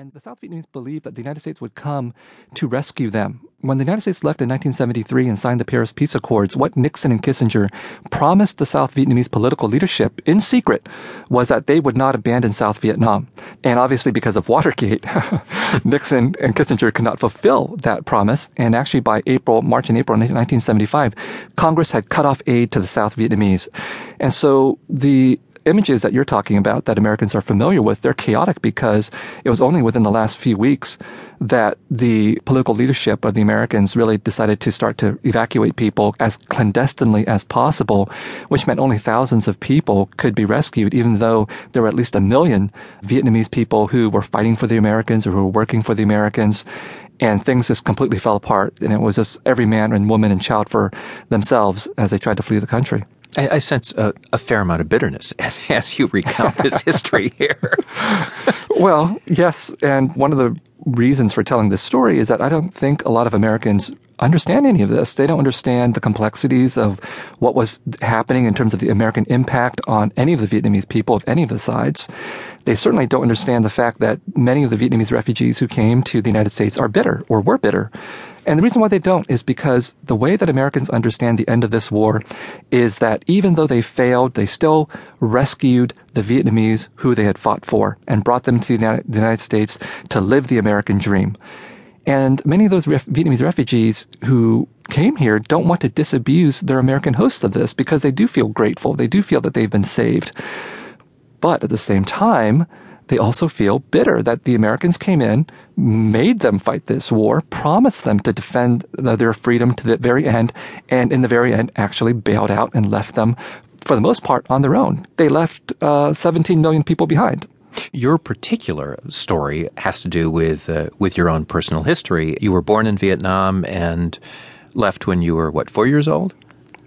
And the South Vietnamese believed that the United States would come to rescue them. When the United States left in 1973 and signed the Paris Peace Accords, what Nixon and Kissinger promised the South Vietnamese political leadership in secret was that they would not abandon South Vietnam. And obviously, because of Watergate, Nixon and Kissinger could not fulfill that promise. And actually, by April, March and April 1975, Congress had cut off aid to the South Vietnamese. And so the images that you're talking about that Americans are familiar with, they're chaotic because it was only within the last few weeks that the political leadership of the Americans really decided to start to evacuate people as clandestinely as possible, which meant only thousands of people could be rescued, even though there were at least a million Vietnamese people who were fighting for the Americans or who were working for the Americans and things just completely fell apart. And it was just every man and woman and child for themselves as they tried to flee the country. I, I sense a, a, fair amount of bitterness as, as you recount this history here. well, yes, and one of the reasons for telling this story is that I don't think a lot of Americans understand any of this. They don't understand the complexities of what was happening in terms of the American impact on any of the Vietnamese people of any of the sides. They certainly don't understand the fact that many of the Vietnamese refugees who came to the United States are bitter or were bitter. And the reason why they don't is because the way that Americans understand the end of this war is that even though they failed, they still rescued the Vietnamese who they had fought for and brought them to the United States to live the American dream. And many of those ref- Vietnamese refugees who came here don't want to disabuse their American hosts of this because they do feel grateful. They do feel that they've been saved. But at the same time, they also feel bitter that the Americans came in, made them fight this war, promised them to defend their freedom to the very end, and in the very end actually bailed out and left them, for the most part, on their own. They left uh, 17 million people behind. Your particular story has to do with uh, with your own personal history. You were born in Vietnam and left when you were what four years old.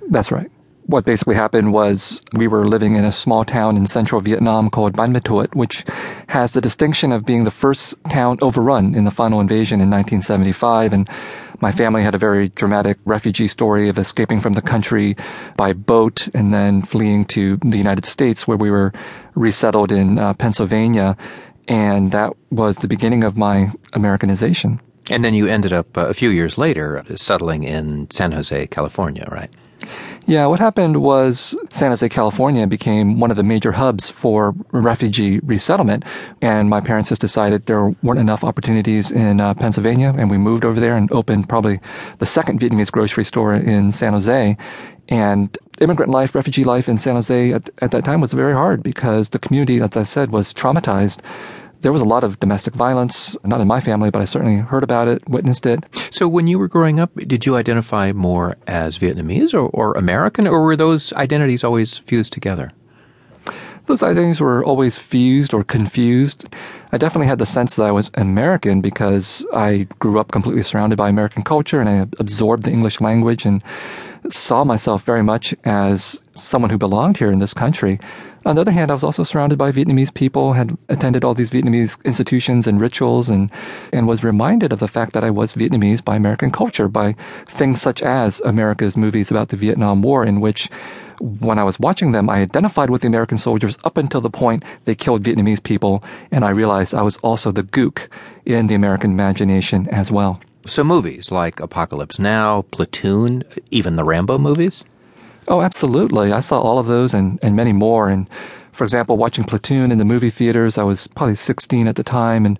That's right what basically happened was we were living in a small town in central Vietnam called Ban Thuột, which has the distinction of being the first town overrun in the final invasion in 1975. And my family had a very dramatic refugee story of escaping from the country by boat and then fleeing to the United States, where we were resettled in uh, Pennsylvania. And that was the beginning of my Americanization. And then you ended up uh, a few years later settling in San Jose, California, right? Yeah, what happened was San Jose, California became one of the major hubs for refugee resettlement. And my parents just decided there weren't enough opportunities in uh, Pennsylvania. And we moved over there and opened probably the second Vietnamese grocery store in San Jose. And immigrant life, refugee life in San Jose at, at that time was very hard because the community, as I said, was traumatized there was a lot of domestic violence, not in my family, but I certainly heard about it, witnessed it. So when you were growing up, did you identify more as Vietnamese or, or American, or were those identities always fused together? Those identities were always fused or confused. I definitely had the sense that I was American because I grew up completely surrounded by American culture and I absorbed the English language and saw myself very much as someone who belonged here in this country. On the other hand, I was also surrounded by Vietnamese people, had attended all these Vietnamese institutions and rituals, and, and was reminded of the fact that I was Vietnamese by American culture, by things such as America's movies about the Vietnam War, in which when I was watching them, I identified with the American soldiers up until the point they killed Vietnamese people, and I realized I was also the gook in the American imagination as well. So, movies like Apocalypse Now, Platoon, even the Rambo movies? Oh, absolutely. I saw all of those and, and many more. And for example, watching Platoon in the movie theaters, I was probably 16 at the time and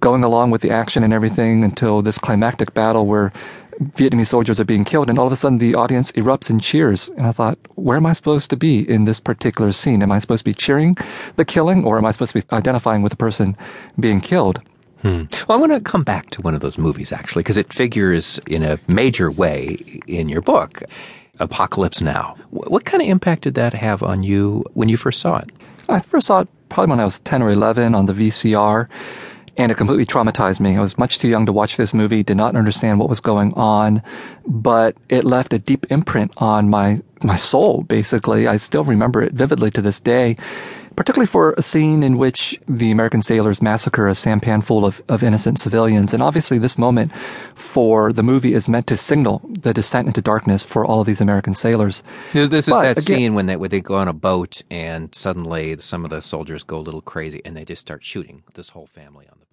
going along with the action and everything until this climactic battle where Vietnamese soldiers are being killed, and all of a sudden the audience erupts in cheers. And I thought, where am I supposed to be in this particular scene? Am I supposed to be cheering the killing, or am I supposed to be identifying with the person being killed? Hmm. Well, I want to come back to one of those movies, actually, because it figures in a major way in your book. Apocalypse Now. What kind of impact did that have on you when you first saw it? I first saw it probably when I was 10 or 11 on the VCR, and it completely traumatized me. I was much too young to watch this movie, did not understand what was going on, but it left a deep imprint on my, my soul, basically. I still remember it vividly to this day particularly for a scene in which the American sailors massacre a sampan full of, of innocent civilians. And obviously, this moment for the movie is meant to signal the descent into darkness for all of these American sailors. This is but, that again, scene when they, when they go on a boat and suddenly some of the soldiers go a little crazy and they just start shooting this whole family on the boat.